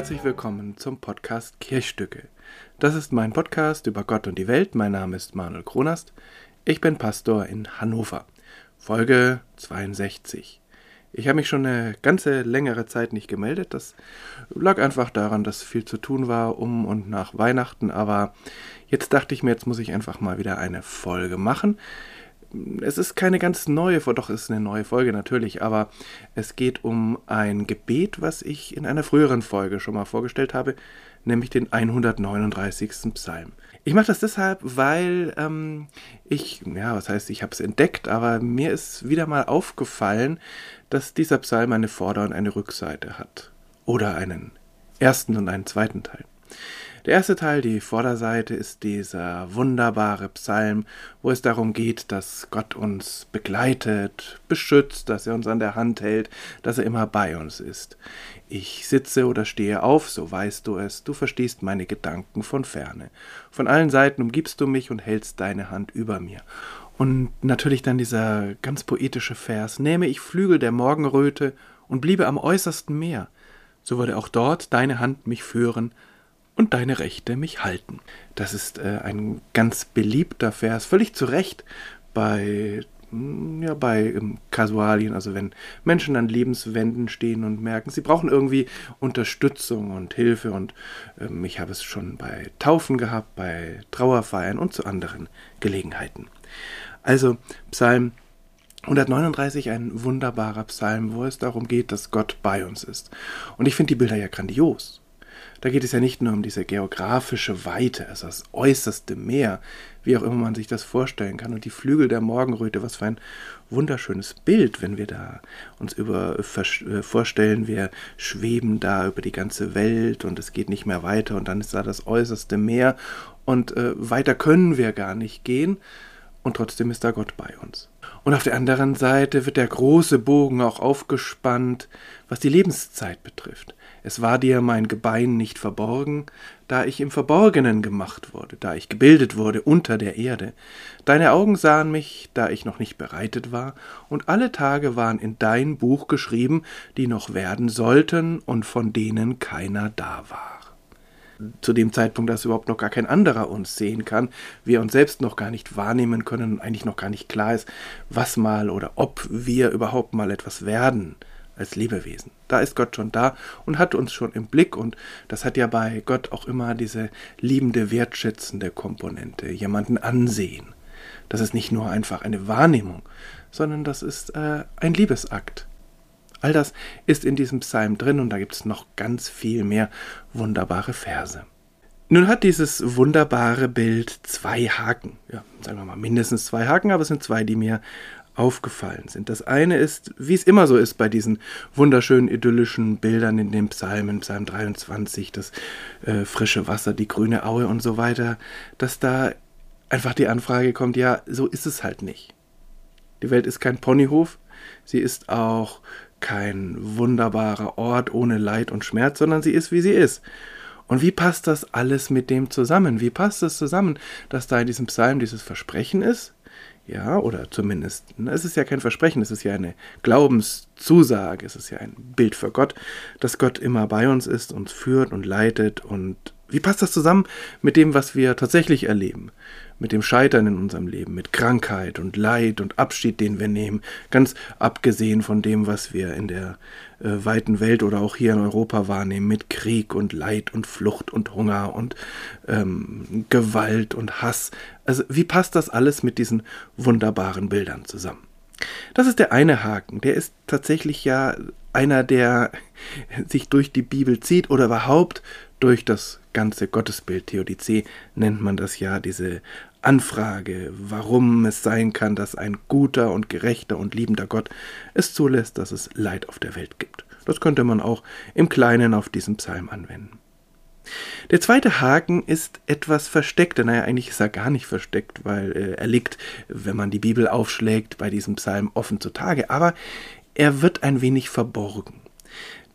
herzlich willkommen zum Podcast Kirchstücke. Das ist mein Podcast über Gott und die Welt. Mein Name ist Manuel Kronast. Ich bin Pastor in Hannover. Folge 62. Ich habe mich schon eine ganze längere Zeit nicht gemeldet. Das lag einfach daran, dass viel zu tun war um und nach Weihnachten. Aber jetzt dachte ich mir, jetzt muss ich einfach mal wieder eine Folge machen es ist keine ganz neue, doch es ist eine neue Folge natürlich, aber es geht um ein Gebet, was ich in einer früheren Folge schon mal vorgestellt habe, nämlich den 139. Psalm. Ich mache das deshalb, weil ähm, ich, ja, was heißt, ich habe es entdeckt, aber mir ist wieder mal aufgefallen, dass dieser Psalm eine Vorder- und eine Rückseite hat. Oder einen ersten und einen zweiten Teil. Der erste Teil, die Vorderseite, ist dieser wunderbare Psalm, wo es darum geht, dass Gott uns begleitet, beschützt, dass er uns an der Hand hält, dass er immer bei uns ist. Ich sitze oder stehe auf, so weißt du es, du verstehst meine Gedanken von ferne. Von allen Seiten umgibst du mich und hältst deine Hand über mir. Und natürlich dann dieser ganz poetische Vers, nehme ich Flügel der Morgenröte und bliebe am äußersten Meer, so würde auch dort deine Hand mich führen, und deine Rechte mich halten. Das ist äh, ein ganz beliebter Vers, völlig zu Recht bei hm, ja, bei ähm, Kasualien, also wenn Menschen an Lebenswänden stehen und merken, sie brauchen irgendwie Unterstützung und Hilfe und ähm, ich habe es schon bei Taufen gehabt, bei Trauerfeiern und zu anderen Gelegenheiten. Also Psalm 139, ein wunderbarer Psalm, wo es darum geht, dass Gott bei uns ist. Und ich finde die Bilder ja grandios. Da geht es ja nicht nur um diese geografische Weite, also das äußerste Meer, wie auch immer man sich das vorstellen kann, und die Flügel der Morgenröte, was für ein wunderschönes Bild, wenn wir da uns über äh, vorstellen, wir schweben da über die ganze Welt und es geht nicht mehr weiter und dann ist da das äußerste Meer und äh, weiter können wir gar nicht gehen und trotzdem ist da Gott bei uns. Und auf der anderen Seite wird der große Bogen auch aufgespannt, was die Lebenszeit betrifft. Es war dir mein Gebein nicht verborgen, da ich im Verborgenen gemacht wurde, da ich gebildet wurde unter der Erde. Deine Augen sahen mich, da ich noch nicht bereitet war, und alle Tage waren in dein Buch geschrieben, die noch werden sollten und von denen keiner da war zu dem Zeitpunkt, dass überhaupt noch gar kein anderer uns sehen kann, wir uns selbst noch gar nicht wahrnehmen können eigentlich noch gar nicht klar ist, was mal oder ob wir überhaupt mal etwas werden als Lebewesen. Da ist Gott schon da und hat uns schon im Blick und das hat ja bei Gott auch immer diese liebende, wertschätzende Komponente, jemanden ansehen. Das ist nicht nur einfach eine Wahrnehmung, sondern das ist äh, ein Liebesakt. All das ist in diesem Psalm drin und da gibt es noch ganz viel mehr wunderbare Verse. Nun hat dieses wunderbare Bild zwei Haken. Ja, sagen wir mal mindestens zwei Haken, aber es sind zwei, die mir aufgefallen sind. Das eine ist, wie es immer so ist bei diesen wunderschönen idyllischen Bildern in den Psalmen, Psalm 23, das äh, frische Wasser, die grüne Aue und so weiter, dass da einfach die Anfrage kommt, ja, so ist es halt nicht. Die Welt ist kein Ponyhof, sie ist auch kein wunderbarer Ort ohne Leid und Schmerz, sondern sie ist, wie sie ist. Und wie passt das alles mit dem zusammen? Wie passt das zusammen, dass da in diesem Psalm dieses Versprechen ist, ja, oder zumindest, es ist ja kein Versprechen, es ist ja eine Glaubenszusage, es ist ja ein Bild für Gott, dass Gott immer bei uns ist, uns führt und leitet. Und wie passt das zusammen mit dem, was wir tatsächlich erleben? Mit dem Scheitern in unserem Leben, mit Krankheit und Leid und Abschied, den wir nehmen, ganz abgesehen von dem, was wir in der äh, weiten Welt oder auch hier in Europa wahrnehmen, mit Krieg und Leid und Flucht und Hunger und ähm, Gewalt und Hass. Also wie passt das alles mit diesen wunderbaren Bildern zusammen? Das ist der eine Haken. Der ist tatsächlich ja einer, der sich durch die Bibel zieht oder überhaupt durch das ganze Gottesbild. Theodizee nennt man das ja, diese Anfrage, warum es sein kann, dass ein guter und gerechter und liebender Gott es zulässt, dass es Leid auf der Welt gibt. Das könnte man auch im Kleinen auf diesen Psalm anwenden. Der zweite Haken ist etwas versteckt. Naja, eigentlich ist er gar nicht versteckt, weil äh, er liegt, wenn man die Bibel aufschlägt, bei diesem Psalm offen zutage. Aber er wird ein wenig verborgen.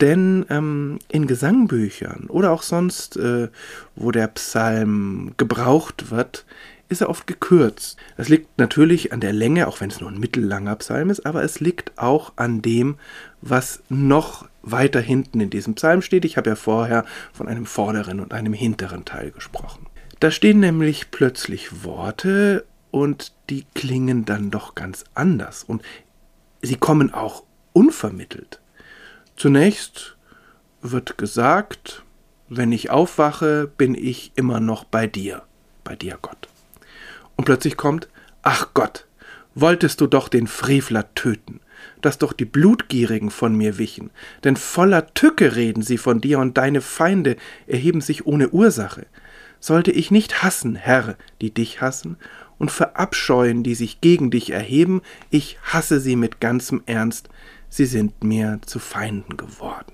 Denn ähm, in Gesangbüchern oder auch sonst, äh, wo der Psalm gebraucht wird, ist er oft gekürzt. Das liegt natürlich an der Länge, auch wenn es nur ein mittellanger Psalm ist, aber es liegt auch an dem, was noch weiter hinten in diesem Psalm steht. Ich habe ja vorher von einem vorderen und einem hinteren Teil gesprochen. Da stehen nämlich plötzlich Worte und die klingen dann doch ganz anders und sie kommen auch unvermittelt. Zunächst wird gesagt, wenn ich aufwache, bin ich immer noch bei dir, bei dir Gott. Und plötzlich kommt, ach Gott, wolltest du doch den Frevler töten, dass doch die Blutgierigen von mir wichen, denn voller Tücke reden sie von dir und deine Feinde erheben sich ohne Ursache. Sollte ich nicht hassen, Herr, die dich hassen, und verabscheuen, die sich gegen dich erheben, ich hasse sie mit ganzem Ernst, sie sind mir zu Feinden geworden.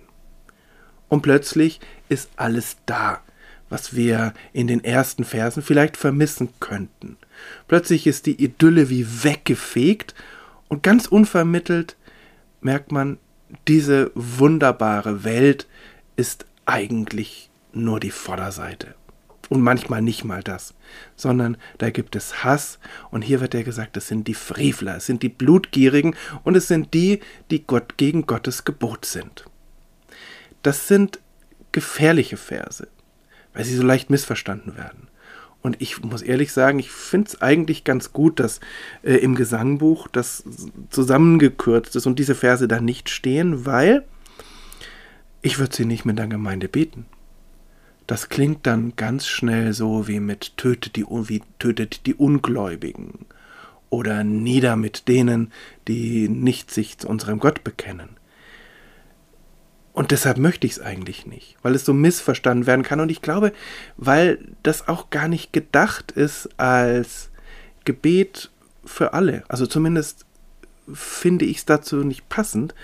Und plötzlich ist alles da, was wir in den ersten Versen vielleicht vermissen könnten. Plötzlich ist die Idylle wie weggefegt und ganz unvermittelt merkt man, diese wunderbare Welt ist eigentlich nur die Vorderseite. Und manchmal nicht mal das, sondern da gibt es Hass und hier wird ja gesagt, es sind die Frevler, es sind die Blutgierigen und es sind die, die Gott gegen Gottes Gebot sind. Das sind gefährliche Verse, weil sie so leicht missverstanden werden. Und ich muss ehrlich sagen, ich finde es eigentlich ganz gut, dass äh, im Gesangbuch das zusammengekürzt ist und diese Verse da nicht stehen, weil ich würde sie nicht mit der Gemeinde beten. Das klingt dann ganz schnell so wie mit tötet die, wie tötet die Ungläubigen oder nieder mit denen, die nicht sich zu unserem Gott bekennen. Und deshalb möchte ich es eigentlich nicht, weil es so missverstanden werden kann. Und ich glaube, weil das auch gar nicht gedacht ist als Gebet für alle. Also zumindest finde ich es dazu nicht passend,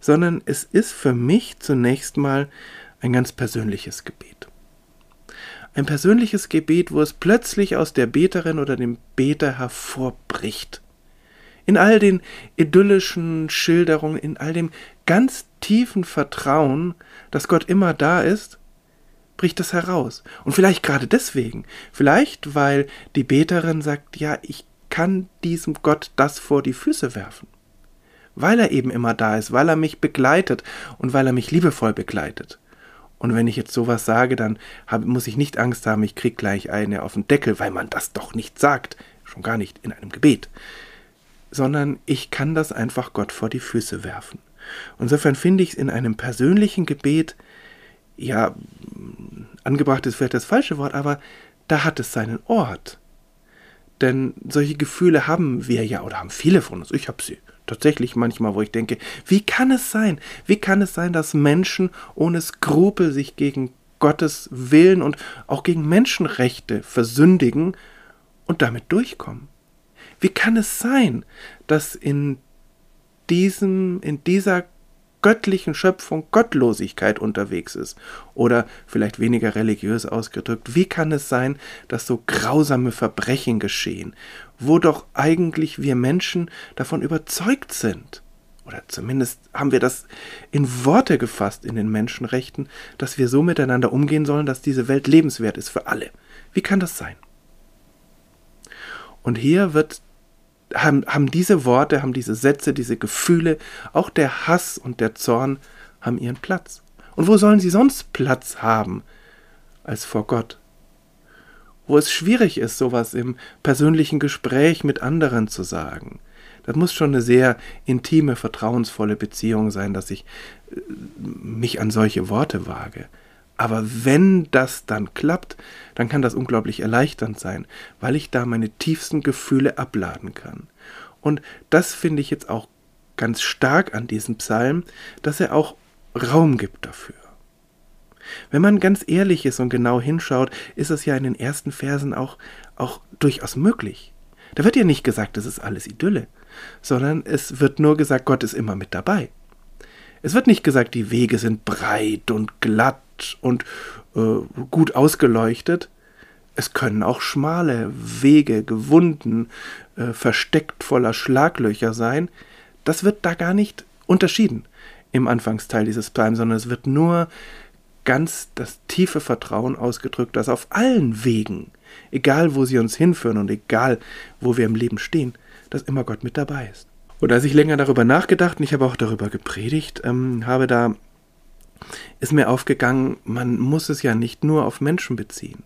sondern es ist für mich zunächst mal ein ganz persönliches Gebet. Ein persönliches Gebet, wo es plötzlich aus der Beterin oder dem Beter hervorbricht. In all den idyllischen Schilderungen, in all dem ganz tiefen Vertrauen, dass Gott immer da ist, bricht das heraus. Und vielleicht gerade deswegen, vielleicht weil die Beterin sagt, ja, ich kann diesem Gott das vor die Füße werfen. Weil er eben immer da ist, weil er mich begleitet und weil er mich liebevoll begleitet. Und wenn ich jetzt sowas sage, dann hab, muss ich nicht Angst haben, ich krieg gleich eine auf den Deckel, weil man das doch nicht sagt, schon gar nicht in einem Gebet, sondern ich kann das einfach Gott vor die Füße werfen. Insofern finde ich es in einem persönlichen Gebet, ja, angebracht ist vielleicht das falsche Wort, aber da hat es seinen Ort. Denn solche Gefühle haben wir ja oder haben viele von uns. Ich habe sie tatsächlich manchmal, wo ich denke, wie kann es sein? Wie kann es sein, dass Menschen ohne Skrupel sich gegen Gottes Willen und auch gegen Menschenrechte versündigen und damit durchkommen? Wie kann es sein, dass in diesem, in dieser göttlichen Schöpfung Gottlosigkeit unterwegs ist. Oder vielleicht weniger religiös ausgedrückt, wie kann es sein, dass so grausame Verbrechen geschehen, wo doch eigentlich wir Menschen davon überzeugt sind? Oder zumindest haben wir das in Worte gefasst in den Menschenrechten, dass wir so miteinander umgehen sollen, dass diese Welt lebenswert ist für alle. Wie kann das sein? Und hier wird haben, haben diese Worte, haben diese Sätze, diese Gefühle, auch der Hass und der Zorn haben ihren Platz. Und wo sollen sie sonst Platz haben als vor Gott? Wo es schwierig ist, sowas im persönlichen Gespräch mit anderen zu sagen. Das muss schon eine sehr intime, vertrauensvolle Beziehung sein, dass ich äh, mich an solche Worte wage. Aber wenn das dann klappt, dann kann das unglaublich erleichternd sein, weil ich da meine tiefsten Gefühle abladen kann. Und das finde ich jetzt auch ganz stark an diesem Psalm, dass er auch Raum gibt dafür. Wenn man ganz ehrlich ist und genau hinschaut, ist es ja in den ersten Versen auch, auch durchaus möglich. Da wird ja nicht gesagt, das ist alles Idylle, sondern es wird nur gesagt, Gott ist immer mit dabei. Es wird nicht gesagt, die Wege sind breit und glatt und äh, gut ausgeleuchtet. Es können auch schmale Wege, gewunden, äh, versteckt voller Schlaglöcher sein. Das wird da gar nicht unterschieden im Anfangsteil dieses Psalms, sondern es wird nur ganz das tiefe Vertrauen ausgedrückt, dass auf allen Wegen, egal wo sie uns hinführen und egal wo wir im Leben stehen, dass immer Gott mit dabei ist. Und als ich länger darüber nachgedacht und ich habe auch darüber gepredigt, ähm, habe da ist mir aufgegangen, man muss es ja nicht nur auf Menschen beziehen.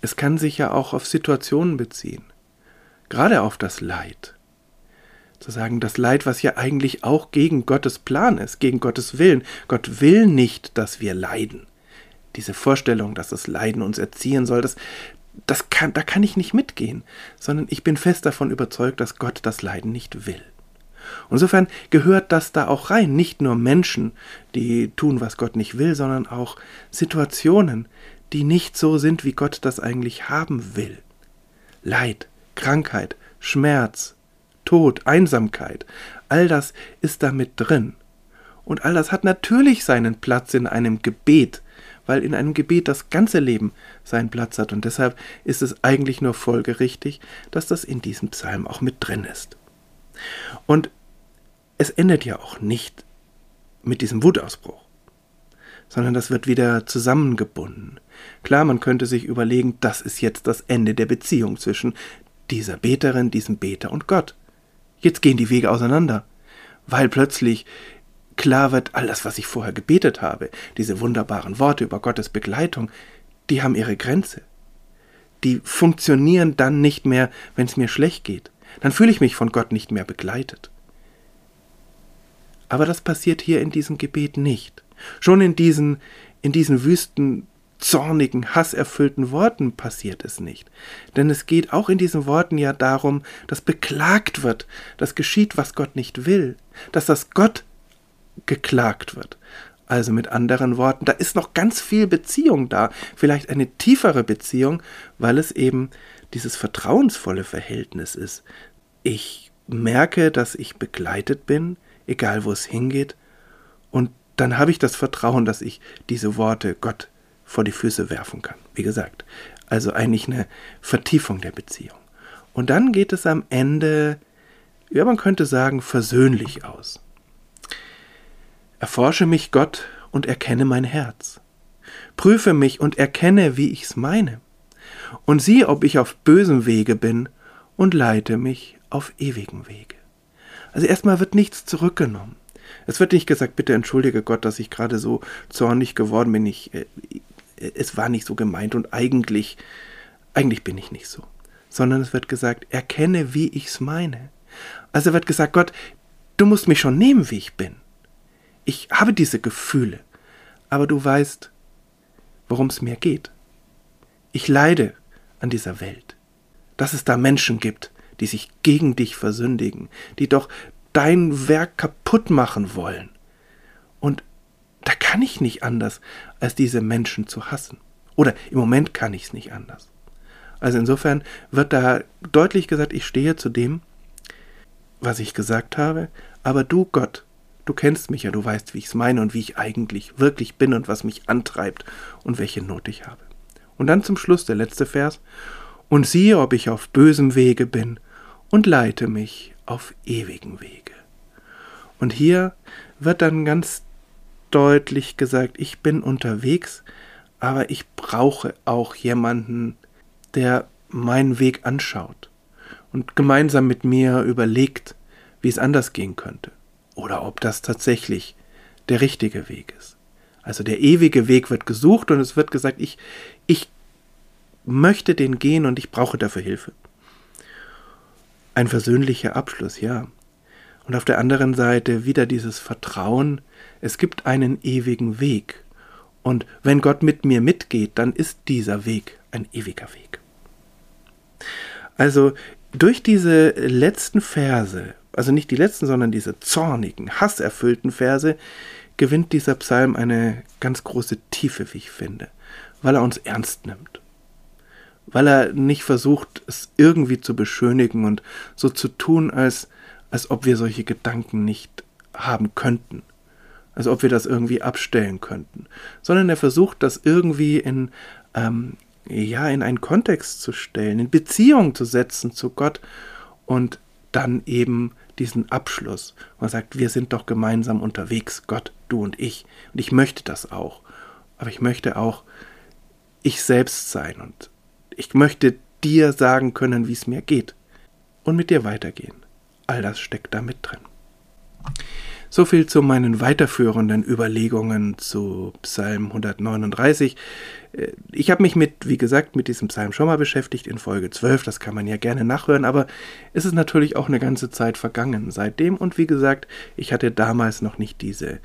Es kann sich ja auch auf Situationen beziehen. Gerade auf das Leid. Zu sagen, das Leid, was ja eigentlich auch gegen Gottes Plan ist, gegen Gottes Willen. Gott will nicht, dass wir leiden. Diese Vorstellung, dass das Leiden uns erziehen soll, das, das kann, da kann ich nicht mitgehen, sondern ich bin fest davon überzeugt, dass Gott das Leiden nicht will. Insofern gehört das da auch rein, nicht nur Menschen, die tun, was Gott nicht will, sondern auch Situationen, die nicht so sind, wie Gott das eigentlich haben will. Leid, Krankheit, Schmerz, Tod, Einsamkeit, all das ist da mit drin. Und all das hat natürlich seinen Platz in einem Gebet, weil in einem Gebet das ganze Leben seinen Platz hat. Und deshalb ist es eigentlich nur folgerichtig, dass das in diesem Psalm auch mit drin ist. Und es endet ja auch nicht mit diesem Wutausbruch, sondern das wird wieder zusammengebunden. Klar, man könnte sich überlegen, das ist jetzt das Ende der Beziehung zwischen dieser Beterin, diesem Beter und Gott. Jetzt gehen die Wege auseinander, weil plötzlich klar wird, all das, was ich vorher gebetet habe, diese wunderbaren Worte über Gottes Begleitung, die haben ihre Grenze. Die funktionieren dann nicht mehr, wenn es mir schlecht geht. Dann fühle ich mich von Gott nicht mehr begleitet. Aber das passiert hier in diesem Gebet nicht. Schon in diesen, in diesen wüsten zornigen, hasserfüllten Worten passiert es nicht. Denn es geht auch in diesen Worten ja darum, dass beklagt wird, dass geschieht, was Gott nicht will, dass das Gott geklagt wird. Also mit anderen Worten, da ist noch ganz viel Beziehung da, vielleicht eine tiefere Beziehung, weil es eben dieses vertrauensvolle Verhältnis ist. Ich merke, dass ich begleitet bin, egal wo es hingeht, und dann habe ich das Vertrauen, dass ich diese Worte Gott vor die Füße werfen kann. Wie gesagt, also eigentlich eine Vertiefung der Beziehung. Und dann geht es am Ende, ja, man könnte sagen, versöhnlich aus. Erforsche mich, Gott, und erkenne mein Herz. Prüfe mich und erkenne, wie ich's meine. Und sieh, ob ich auf bösem Wege bin, und leite mich auf ewigen Wege. Also erstmal wird nichts zurückgenommen. Es wird nicht gesagt, bitte entschuldige Gott, dass ich gerade so zornig geworden bin. Ich, äh, es war nicht so gemeint und eigentlich, eigentlich bin ich nicht so. Sondern es wird gesagt, erkenne, wie ich's meine. Also wird gesagt, Gott, du musst mich schon nehmen, wie ich bin. Ich habe diese Gefühle, aber du weißt, worum es mir geht. Ich leide an dieser Welt, dass es da Menschen gibt, die sich gegen dich versündigen, die doch dein Werk kaputt machen wollen. Da kann ich nicht anders, als diese Menschen zu hassen. Oder im Moment kann ich es nicht anders. Also insofern wird da deutlich gesagt, ich stehe zu dem, was ich gesagt habe, aber du Gott, du kennst mich ja, du weißt, wie ich es meine und wie ich eigentlich wirklich bin und was mich antreibt und welche Not ich habe. Und dann zum Schluss der letzte Vers, und siehe, ob ich auf bösem Wege bin, und leite mich auf ewigen Wege. Und hier wird dann ganz deutlich gesagt, ich bin unterwegs, aber ich brauche auch jemanden, der meinen Weg anschaut und gemeinsam mit mir überlegt, wie es anders gehen könnte oder ob das tatsächlich der richtige Weg ist. Also der ewige Weg wird gesucht und es wird gesagt, ich, ich möchte den gehen und ich brauche dafür Hilfe. Ein versöhnlicher Abschluss, ja. Und auf der anderen Seite wieder dieses Vertrauen, es gibt einen ewigen Weg. Und wenn Gott mit mir mitgeht, dann ist dieser Weg ein ewiger Weg. Also durch diese letzten Verse, also nicht die letzten, sondern diese zornigen, hasserfüllten Verse, gewinnt dieser Psalm eine ganz große Tiefe, wie ich finde, weil er uns ernst nimmt. Weil er nicht versucht, es irgendwie zu beschönigen und so zu tun, als als ob wir solche Gedanken nicht haben könnten, als ob wir das irgendwie abstellen könnten, sondern er versucht das irgendwie in, ähm, ja, in einen Kontext zu stellen, in Beziehung zu setzen zu Gott und dann eben diesen Abschluss. Man sagt, wir sind doch gemeinsam unterwegs, Gott, du und ich, und ich möchte das auch. aber ich möchte auch ich selbst sein und ich möchte dir sagen können, wie es mir geht und mit dir weitergehen. All das steckt da mit drin. So viel zu meinen weiterführenden Überlegungen zu Psalm 139. Äh, ich habe mich mit, wie gesagt, mit diesem Psalm schon mal beschäftigt in Folge 12, das kann man ja gerne nachhören, aber es ist natürlich auch eine ganze Zeit vergangen seitdem und wie gesagt, ich hatte damals noch nicht diese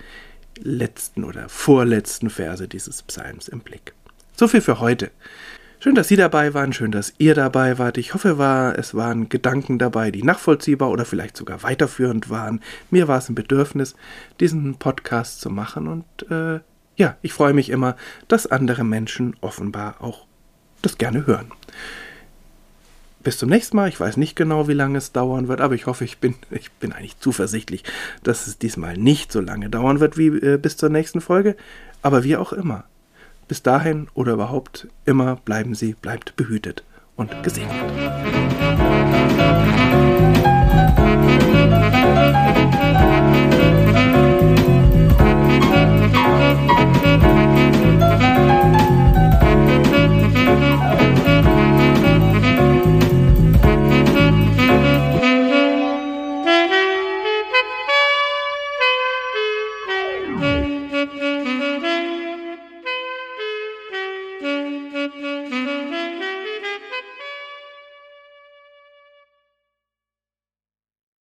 letzten oder vorletzten Verse dieses Psalms im Blick. So viel für heute. Schön, dass Sie dabei waren, schön, dass ihr dabei wart. Ich hoffe, war, es waren Gedanken dabei, die nachvollziehbar oder vielleicht sogar weiterführend waren. Mir war es ein Bedürfnis, diesen Podcast zu machen und äh, ja, ich freue mich immer, dass andere Menschen offenbar auch das gerne hören. Bis zum nächsten Mal. Ich weiß nicht genau, wie lange es dauern wird, aber ich hoffe, ich bin, ich bin eigentlich zuversichtlich, dass es diesmal nicht so lange dauern wird wie äh, bis zur nächsten Folge. Aber wie auch immer. Bis dahin oder überhaupt immer bleiben Sie, bleibt behütet und gesegnet.